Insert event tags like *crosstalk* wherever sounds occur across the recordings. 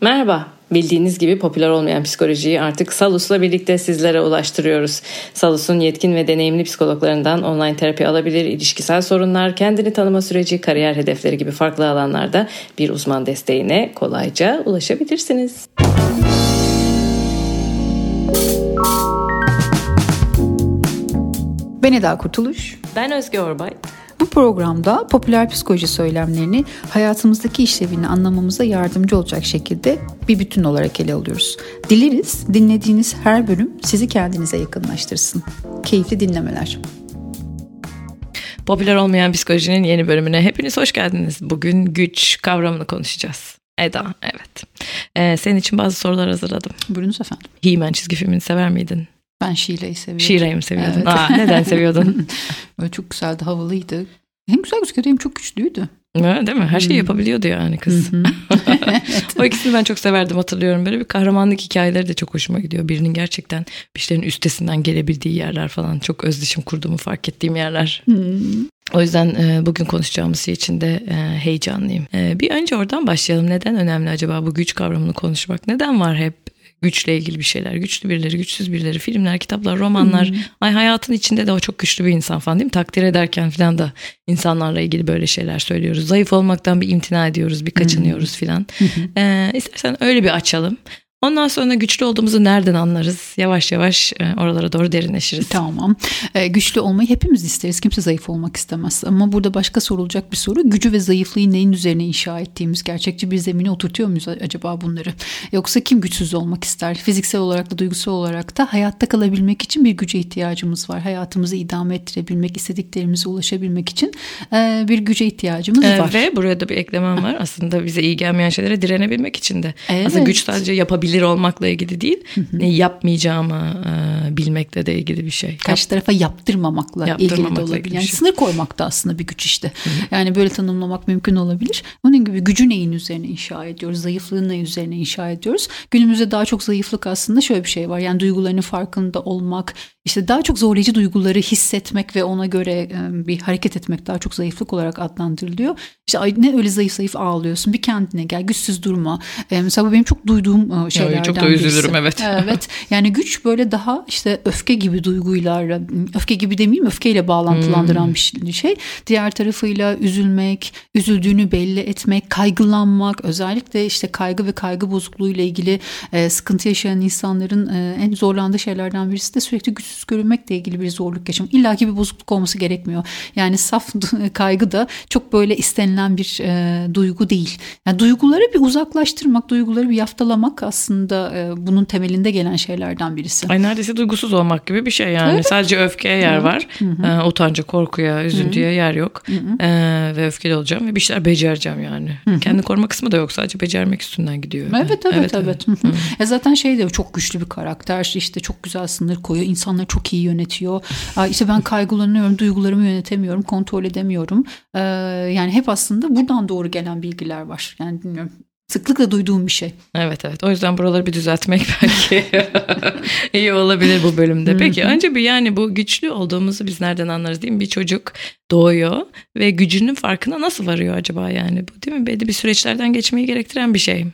Merhaba. Bildiğiniz gibi popüler olmayan psikolojiyi artık Salus'la birlikte sizlere ulaştırıyoruz. Salus'un yetkin ve deneyimli psikologlarından online terapi alabilir, ilişkisel sorunlar, kendini tanıma süreci, kariyer hedefleri gibi farklı alanlarda bir uzman desteğine kolayca ulaşabilirsiniz. Ben Eda Kurtuluş. Ben Özge Orbay. Bu programda popüler psikoloji söylemlerini hayatımızdaki işlevini anlamamıza yardımcı olacak şekilde bir bütün olarak ele alıyoruz. Dileriz dinlediğiniz her bölüm sizi kendinize yakınlaştırsın. Keyifli dinlemeler. Popüler olmayan psikolojinin yeni bölümüne hepiniz hoş geldiniz. Bugün güç kavramını konuşacağız. Eda, evet. Ee, senin için bazı sorular hazırladım. Buyurunuz efendim. He-Man çizgi filmini sever miydin? Ben Şile'yi seviyordum. Şire'yi mi seviyordun? Evet. Aa, neden seviyordun? *laughs* Böyle çok güzeldi, havalıydı. Hem güzel gözüküyordu hem çok güçlüydü. değil mi? Her şeyi hmm. yapabiliyordu yani kız. *laughs* o ikisini ben çok severdim hatırlıyorum. Böyle bir kahramanlık hikayeleri de çok hoşuma gidiyor. Birinin gerçekten bir şeylerin üstesinden gelebildiği yerler falan. Çok özdeşim kurduğumu fark ettiğim yerler. O yüzden e, bugün konuşacağımız şey için de e, heyecanlıyım. E, bir önce oradan başlayalım. Neden önemli acaba bu güç kavramını konuşmak? Neden var hep güçle ilgili bir şeyler. Güçlü birileri, güçsüz birileri, filmler, kitaplar, romanlar. Hmm. Ay hayatın içinde de o çok güçlü bir insan falan değil mi? Takdir ederken falan da insanlarla ilgili böyle şeyler söylüyoruz. Zayıf olmaktan bir imtina ediyoruz, bir kaçınıyoruz hmm. falan. Ee, istersen öyle bir açalım. Ondan sonra güçlü olduğumuzu nereden anlarız? Yavaş yavaş e, oralara doğru derinleşiriz. Tamam. Ee, güçlü olmayı hepimiz isteriz. Kimse zayıf olmak istemez. Ama burada başka sorulacak bir soru. Gücü ve zayıflığı neyin üzerine inşa ettiğimiz, gerçekçi bir zemine oturtuyor muyuz acaba bunları? Yoksa kim güçsüz olmak ister? Fiziksel olarak da duygusal olarak da hayatta kalabilmek için bir güce ihtiyacımız var. Hayatımızı idame ettirebilmek, istediklerimize ulaşabilmek için e, bir güce ihtiyacımız ee, var. Ve buraya da bir eklemem var. Aslında bize iyi gelmeyen şeylere direnebilmek için de. Evet. Aslında güç sadece yapabilmek yapabilir olmakla ilgili değil. Ne yapmayacağımı e, bilmekle de ilgili bir şey. Karşı Yap, tarafa yaptırmamakla, ilgili de olabilir. Yani şey. sınır koymak da aslında bir güç işte. Yani böyle tanımlamak mümkün olabilir. Onun gibi gücü neyin üzerine inşa ediyoruz? Zayıflığı neyin üzerine inşa ediyoruz? Günümüzde daha çok zayıflık aslında şöyle bir şey var. Yani duygularının farkında olmak, işte daha çok zorlayıcı duyguları hissetmek ve ona göre e, bir hareket etmek daha çok zayıflık olarak adlandırılıyor. İşte ne öyle zayıf zayıf ağlıyorsun bir kendine gel güçsüz durma. E, mesela bu benim çok duyduğum e, şeylerden Çok da üzülürüm birisi. evet. Evet *laughs* yani güç böyle daha işte öfke gibi duyguyla öfke gibi demeyeyim öfkeyle bağlantılandıran hmm. bir şey. Diğer tarafıyla üzülmek, üzüldüğünü belli etmek, kaygılanmak özellikle işte kaygı ve kaygı bozukluğu ile ilgili sıkıntı yaşayan insanların en zorlandığı şeylerden birisi de sürekli güçsüz güçsüz görünmekle ilgili bir zorluk yaşam. İlla ki bir bozukluk olması gerekmiyor. Yani saf *laughs* kaygı da çok böyle istenilen bir e, duygu değil. Yani duyguları bir uzaklaştırmak, duyguları bir yaftalamak aslında e, bunun temelinde gelen şeylerden birisi. Ay neredeyse duygusuz olmak gibi bir şey yani. Evet. Sadece öfkeye yer Hı-hı. var. E, utanca, korkuya, üzüntüye Hı-hı. yer yok. E, ve öfkeli olacağım ve bir şeyler becereceğim yani. Hı-hı. Kendi koruma kısmı da yok. Sadece becermek üstünden gidiyor. Evet, evet, evet. evet. evet. E zaten şey de çok güçlü bir karakter. İşte çok güzel sınır koyuyor. İnsanları çok iyi yönetiyor. İşte ben kaygılanıyorum, duygularımı yönetemiyorum, kontrol edemiyorum. Ee, yani hep aslında buradan doğru gelen bilgiler var. Yani bilmiyorum sıklıkla duyduğum bir şey. Evet evet. O yüzden buraları bir düzeltmek *laughs* belki iyi olabilir bu bölümde. Peki önce bir yani bu güçlü olduğumuzu biz nereden anlarız değil mi? Bir çocuk doğuyor ve gücünün farkına nasıl varıyor acaba yani bu değil mi? Belli bir süreçlerden geçmeyi gerektiren bir şey.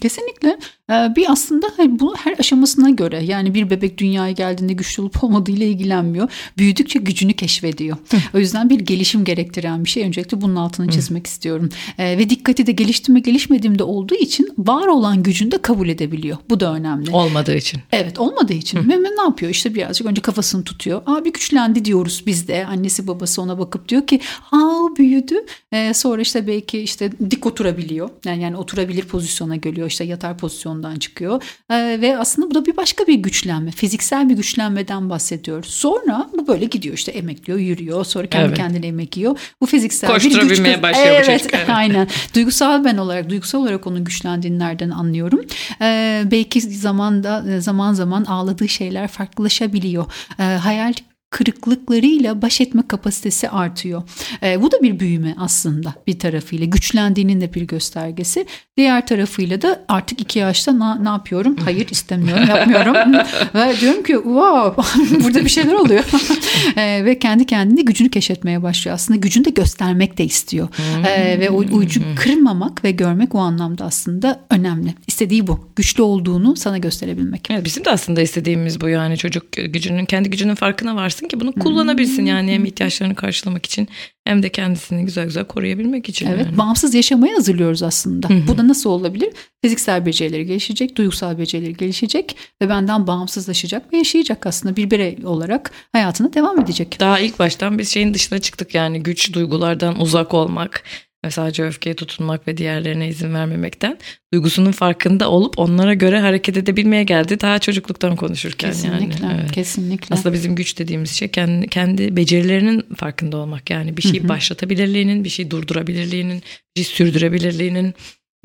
Kesinlikle. Ee, bir aslında bu her aşamasına göre yani bir bebek dünyaya geldiğinde güçlü olup olmadığıyla ilgilenmiyor. Büyüdükçe gücünü keşfediyor. O yüzden bir gelişim gerektiren bir şey. Öncelikle bunun altını çizmek istiyorum. Ee, ve dikkati de geliştirme gelişmediğimde olduğu için var olan gücünü de kabul edebiliyor. Bu da önemli. Olmadığı için. Evet olmadığı için. Ve ne yapıyor? İşte birazcık önce kafasını tutuyor. Abi güçlendi diyoruz biz de. Annesi babası ona bakıp diyor ki aa büyüdü. Ee, sonra işte belki işte dik oturabiliyor. Yani, yani oturabilir pozisyona geliyor. İşte yatar pozisyondan çıkıyor. Ee, ve aslında bu da bir başka bir güçlenme. Fiziksel bir güçlenmeden bahsediyoruz. Sonra bu böyle gidiyor işte emekliyor, yürüyor. Sonra kendi evet. kendine emek yiyor. Bu fiziksel bir güç. başlıyor evet, bu çocuk. Evet. aynen. Duygusal ben olarak, duygusal olarak onun güçlendiğini nereden anlıyorum? Ee, belki zamanda zaman zaman ağladığı şeyler farklılaşabiliyor. Ee, hayal kırıklıklarıyla baş etme kapasitesi artıyor. E, bu da bir büyüme aslında bir tarafıyla. Güçlendiğinin de bir göstergesi. Diğer tarafıyla da artık iki yaşta na, ne yapıyorum? Hayır istemiyorum, *laughs* yapmıyorum. ve diyorum ki wow *laughs* burada bir şeyler oluyor. *laughs* e, ve kendi kendine gücünü keşfetmeye başlıyor. Aslında gücünü de göstermek de istiyor. e, ve o ucu kırmamak ve görmek o anlamda aslında önemli. İstediği bu. Güçlü olduğunu sana gösterebilmek. Evet, bizim de aslında istediğimiz bu yani çocuk gücünün kendi gücünün farkına varsın ki bunu kullanabilsin yani hem ihtiyaçlarını karşılamak için hem de kendisini güzel güzel koruyabilmek için. Evet, yani. bağımsız yaşamaya hazırlıyoruz aslında. Bu da nasıl olabilir? Fiziksel becerileri gelişecek, duygusal becerileri gelişecek ve benden bağımsızlaşacak ve yaşayacak aslında bir birey olarak hayatına devam edecek. Daha ilk baştan biz şeyin dışına çıktık yani güç duygulardan uzak olmak ve sadece öfkeye tutunmak ve diğerlerine izin vermemekten duygusunun farkında olup onlara göre hareket edebilmeye geldi. Daha çocukluktan konuşurken kesinlikle, yani. Evet. Kesinlikle. Aslında bizim güç dediğimiz şey kendi, kendi becerilerinin farkında olmak. Yani bir şeyi başlatabilirliğinin, bir şeyi durdurabilirliğinin, bir şey sürdürebilirliğinin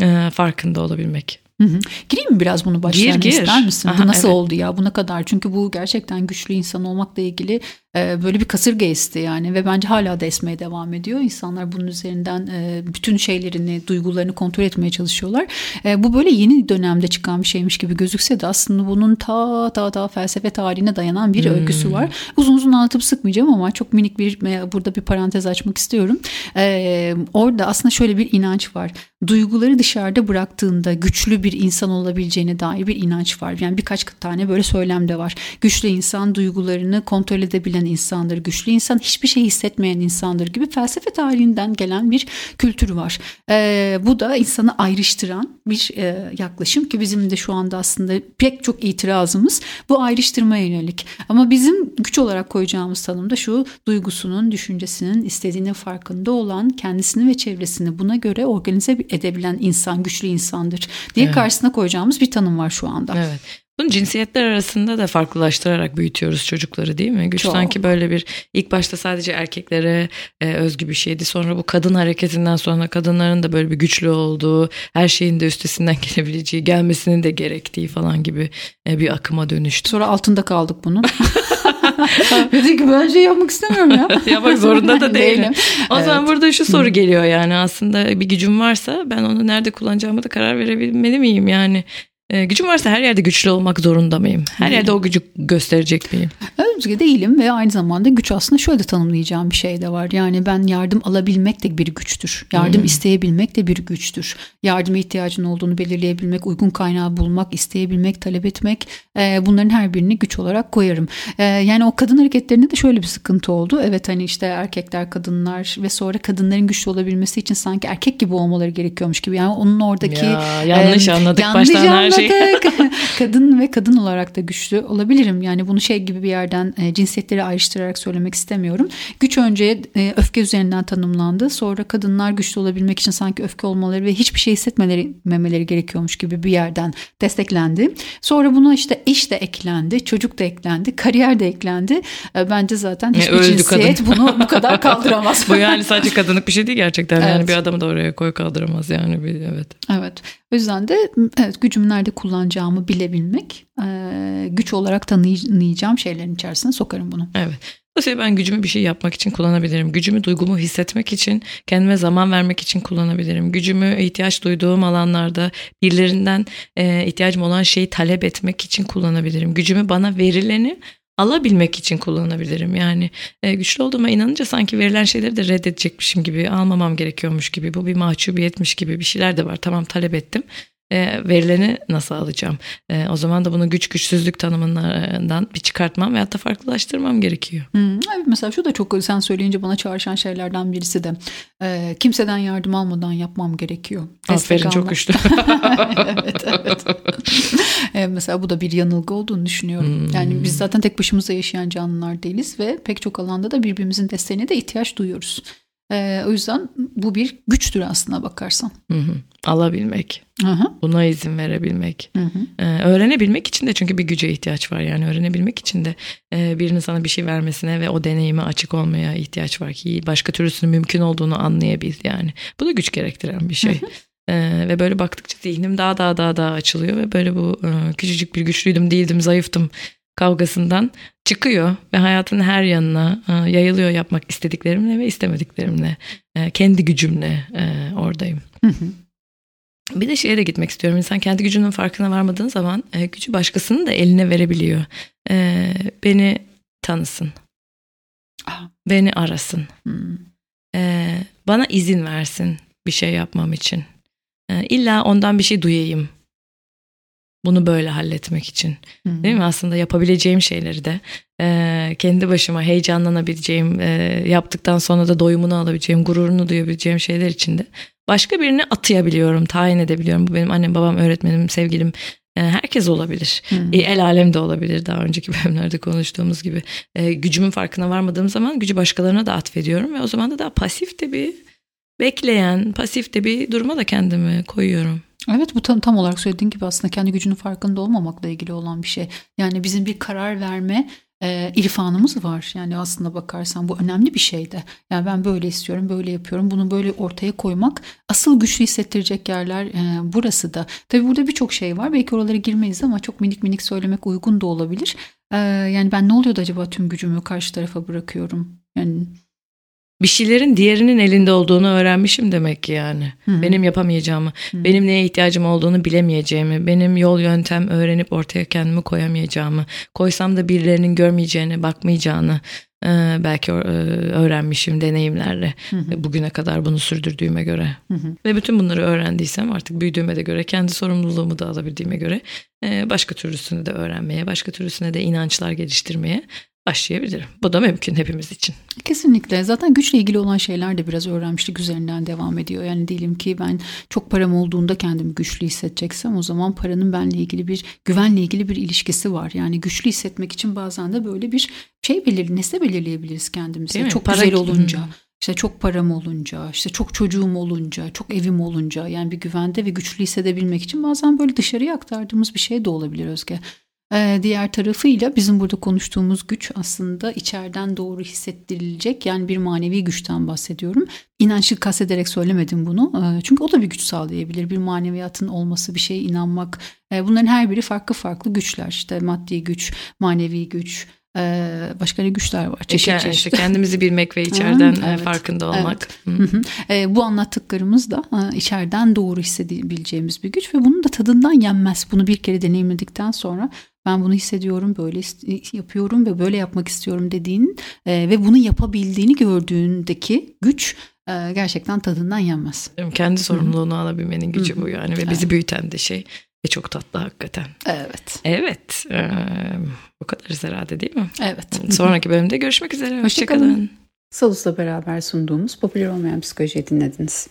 e, farkında olabilmek. Hı hı. Gireyim mi biraz bunu başlayalım gir, gir. ister misin? Aha, bu nasıl evet. oldu ya bu ne kadar? Çünkü bu gerçekten güçlü insan olmakla ilgili e, böyle bir kasırga esti yani ve bence hala da esmeye devam ediyor. İnsanlar bunun üzerinden e, bütün şeylerini, duygularını kontrol etmeye çalışıyorlar. E, bu böyle yeni dönemde çıkan bir şeymiş gibi gözükse de aslında bunun ta ta ta felsefe tarihine dayanan bir Hmm. öyküsü var. Uzun uzun anlatıp sıkmayacağım ama çok minik bir burada bir parantez açmak istiyorum. E, orada aslında şöyle bir inanç var. Duyguları dışarıda bıraktığında güçlü bir insan olabileceğine dair bir inanç var. Yani birkaç tane böyle söylem de var. Güçlü insan duygularını kontrol edebilen insandır. Güçlü insan hiçbir şey hissetmeyen insandır gibi felsefe tarihinden gelen bir kültür var. Ee, bu da insanı ayrıştıran bir e, yaklaşım ki bizim de şu anda aslında pek çok itirazımız bu ayrıştırmaya yönelik. Ama bizim güç olarak koyacağımız tanım da şu duygusunun, düşüncesinin, istediğinin farkında olan kendisini ve çevresini buna göre organize edebilen insan güçlü insandır diye Evet. Karşısına koyacağımız bir tanım var şu anda. Evet. Bunu cinsiyetler arasında da farklılaştırarak büyütüyoruz çocukları değil mi? Güç Çok. sanki böyle bir ilk başta sadece erkeklere e, özgü bir şeydi. Sonra bu kadın hareketinden sonra kadınların da böyle bir güçlü olduğu, her şeyin de üstesinden *laughs* gelebileceği, gelmesinin de gerektiği falan gibi e, bir akıma dönüştü. Sonra altında kaldık bunun. *laughs* *laughs* Dedik ki ben şey yapmak istemiyorum ya. *laughs* Yapmak zorunda da *laughs* değilim. Değilim. O zaman Evet. burada şu soru geliyor yani aslında bir gücüm varsa ben onu nerede kullanacağımı da karar verebilmeli miyim? Yani e, gücüm varsa her yerde güçlü olmak zorunda mıyım? Her yerde o gücü gösterecek miyim? Özge değilim ve aynı zamanda güç aslında şöyle tanımlayacağım bir şey de var. Yani ben yardım alabilmek de bir güçtür. Yardım Hmm. isteyebilmek de bir güçtür. Yardıma ihtiyacın olduğunu belirleyebilmek, uygun kaynağı bulmak, isteyebilmek, talep etmek e, bunların her birini güç olarak koyarım. E, yani o kadın hareketlerinde de şöyle bir sıkıntı oldu. Evet hani işte erkekler, kadınlar ve sonra kadınların güçlü olabilmesi için sanki erkek gibi olmaları gerekiyormuş gibi. Yani onun oradaki Ya, yanlış e, anladık yanlış baştan her şeyi. kadın ve kadın olarak da güçlü olabilirim. Yani bunu şey gibi bir yerden e, cinsiyetleri ayrıştırarak söylemek istemiyorum. Güç önce e, öfke üzerinden tanımlandı. Sonra kadınlar güçlü olabilmek için sanki öfke olmaları ve hiçbir şey hissetmeleri memeleri gerekiyormuş gibi bir yerden desteklendi. Sonra buna işte iş de eklendi, çocuk da eklendi, kariyer de eklendi. E, bence zaten E, hiçbir öldü cinsiyet bunu bu *laughs* kadar kaldıramaz. Bu yani sadece kadınlık bir şey değil gerçekten. Yani Evet. bir adamı da oraya koy kaldıramaz yani. Bir, evet. Evet. O yüzden de evet gücümü nerede kullanacağımı bilebilmek, güç olarak tanıyacağım şeylerin içerisine sokarım bunu. Evet. Dolayısıyla ben gücümü bir şey yapmak için kullanabilirim. Gücümü duygumu hissetmek için, kendime zaman vermek için kullanabilirim. Gücümü ihtiyaç duyduğum alanlarda birilerinden ihtiyacım olan şeyi talep etmek için kullanabilirim. Gücümü bana verileni alabilmek için kullanabilirim. Yani e, güçlü olduğuma inanınca sanki verilen şeyleri de reddedecekmişim gibi, almamam gerekiyormuş gibi, bu bir mahcubiyetmiş gibi bir şeyler de var. Tamam talep ettim. E, verileni nasıl alacağım? E, o zaman da bunu güç güçsüzlük tanımından bir çıkartmam veyahut da farklılaştırmam gerekiyor. Hmm, evet, mesela şu da çok sen söyleyince bana çağrışan şeylerden birisi de e, kimseden yardım almadan yapmam gerekiyor. Destek Aferin çok güçlü. *laughs* evet evet. E, mesela bu da bir yanılgı olduğunu düşünüyorum. Hmm. Yani biz zaten tek başımıza yaşayan canlılar değiliz ve pek çok alanda da birbirimizin desteğine de ihtiyaç duyuyoruz. E, o yüzden bu bir güçtür aslına bakarsan. Hı hı. Alabilmek, Aha, buna izin verebilmek, hı hı. Ee, öğrenebilmek için de çünkü bir güce ihtiyaç var yani öğrenebilmek için de e, birinin sana bir şey vermesine ve o deneyime açık olmaya ihtiyaç var ki başka türlüsünün mümkün olduğunu anlayabil yani. Bu da güç gerektiren bir şey. Ee, ve böyle baktıkça zihnim daha daha daha daha açılıyor ve böyle bu e, küçücük bir güçlüydüm değildim zayıftım kavgasından çıkıyor ve hayatın her yanına e, yayılıyor yapmak istediklerimle ve istemediklerimle. E, kendi gücümle e, oradayım. Hı hı. Bir de şeye de gitmek istiyorum. İnsan kendi gücünün farkına varmadığın zaman gücü başkasının da eline verebiliyor. Beni tanısın. Ah. Beni arasın. Hmm. Bana izin versin bir şey yapmam için. İlla ondan bir şey duyayım. Bunu böyle halletmek için. Hmm. Değil mi? Aslında yapabileceğim şeyleri de e, kendi başıma heyecanlanabileceğim, e, yaptıktan sonra da doyumunu alabileceğim, gururunu duyabileceğim şeyler için de başka birini atayabiliyorum, tayin edebiliyorum. Bu benim annem, babam, öğretmenim, sevgilim, e, herkes olabilir. Hmm. E, el alem de olabilir daha önceki *laughs* bölümlerde konuştuğumuz gibi. E, gücümün farkına varmadığım zaman gücü başkalarına da atfediyorum ve o zaman da daha pasif de bir bekleyen, pasif de bir duruma da kendimi koyuyorum. Evet bu tam, tam olarak söylediğin gibi aslında kendi gücünün farkında olmamakla ilgili olan bir şey. Yani bizim bir karar verme e, irfanımız var. Yani aslında bakarsan bu önemli bir şey de. Yani ben böyle istiyorum, böyle yapıyorum. Bunu böyle ortaya koymak asıl güçlü hissettirecek yerler e, burası da. Tabii burada birçok şey var. Belki oralara girmeyiz ama çok minik minik söylemek uygun da olabilir. E, yani ben ne oluyordu acaba tüm gücümü karşı tarafa bırakıyorum? Yani bir şeylerin diğerinin elinde olduğunu öğrenmişim demek ki yani. Hı-hı. Benim yapamayacağımı, Hı-hı. benim neye ihtiyacım olduğunu bilemeyeceğimi, benim yol yöntem öğrenip ortaya kendimi koyamayacağımı, koysam da birilerinin görmeyeceğini, bakmayacağını e, belki e, öğrenmişim deneyimlerle Hı-hı. bugüne kadar bunu sürdürdüğüme göre. Hı-hı. Ve bütün bunları öğrendiysem artık büyüdüğüme de göre, kendi sorumluluğumu da alabildiğime göre e, başka türlüsünü de öğrenmeye, başka türlüsüne de inançlar geliştirmeye başlayabilirim. Bu da mümkün hepimiz için. Kesinlikle. Zaten güçle ilgili olan şeyler de biraz öğrenmişlik üzerinden devam ediyor. Yani diyelim ki ben çok param olduğunda kendimi güçlü hissedeceksem o zaman paranın benle ilgili bir güvenle ilgili bir ilişkisi var. Yani güçlü hissetmek için bazen de böyle bir şey belir, nesne belirleyebiliriz kendimize. Çok Para güzel olunca. Hmm. İşte çok param olunca, işte çok çocuğum olunca, çok evim olunca yani bir güvende ve güçlü hissedebilmek için bazen böyle dışarıya aktardığımız bir şey de olabilir Özge. Ee, diğer tarafıyla bizim burada konuştuğumuz güç aslında içeriden doğru hissettirilecek yani bir manevi güçten bahsediyorum. İnançlı kastederek söylemedim bunu ee, çünkü o da bir güç sağlayabilir. Bir maneviyatın olması, bir şeye inanmak ee, bunların her biri farklı farklı güçler işte maddi güç, manevi güç, başka ne güçler var çeşit çeşit. İşte kendimizi bilmek ve *laughs* içeriden evet, farkında olmak. Evet. Hı. bu anlattıklarımız da içeriden doğru hissedebileceğimiz bir güç ve bunun da tadından yenmez. Bunu bir kere deneyimledikten sonra ben bunu hissediyorum, böyle yapıyorum ve böyle yapmak istiyorum dediğin e, ve bunu yapabildiğini gördüğündeki güç e, gerçekten tadından yenmez. Kendi sorumluluğunu Hı. alabilmenin gücü Hı. bu yani ve bizi evet. büyüten de şey ve çok tatlı hakikaten. Evet. Evet. E, bu kadar herhalde değil mi? Evet. Sonraki bölümde görüşmek üzere. Hoşçakalın. Hoşça Salus'la beraber sunduğumuz popüler olmayan psikolojiyi dinlediniz.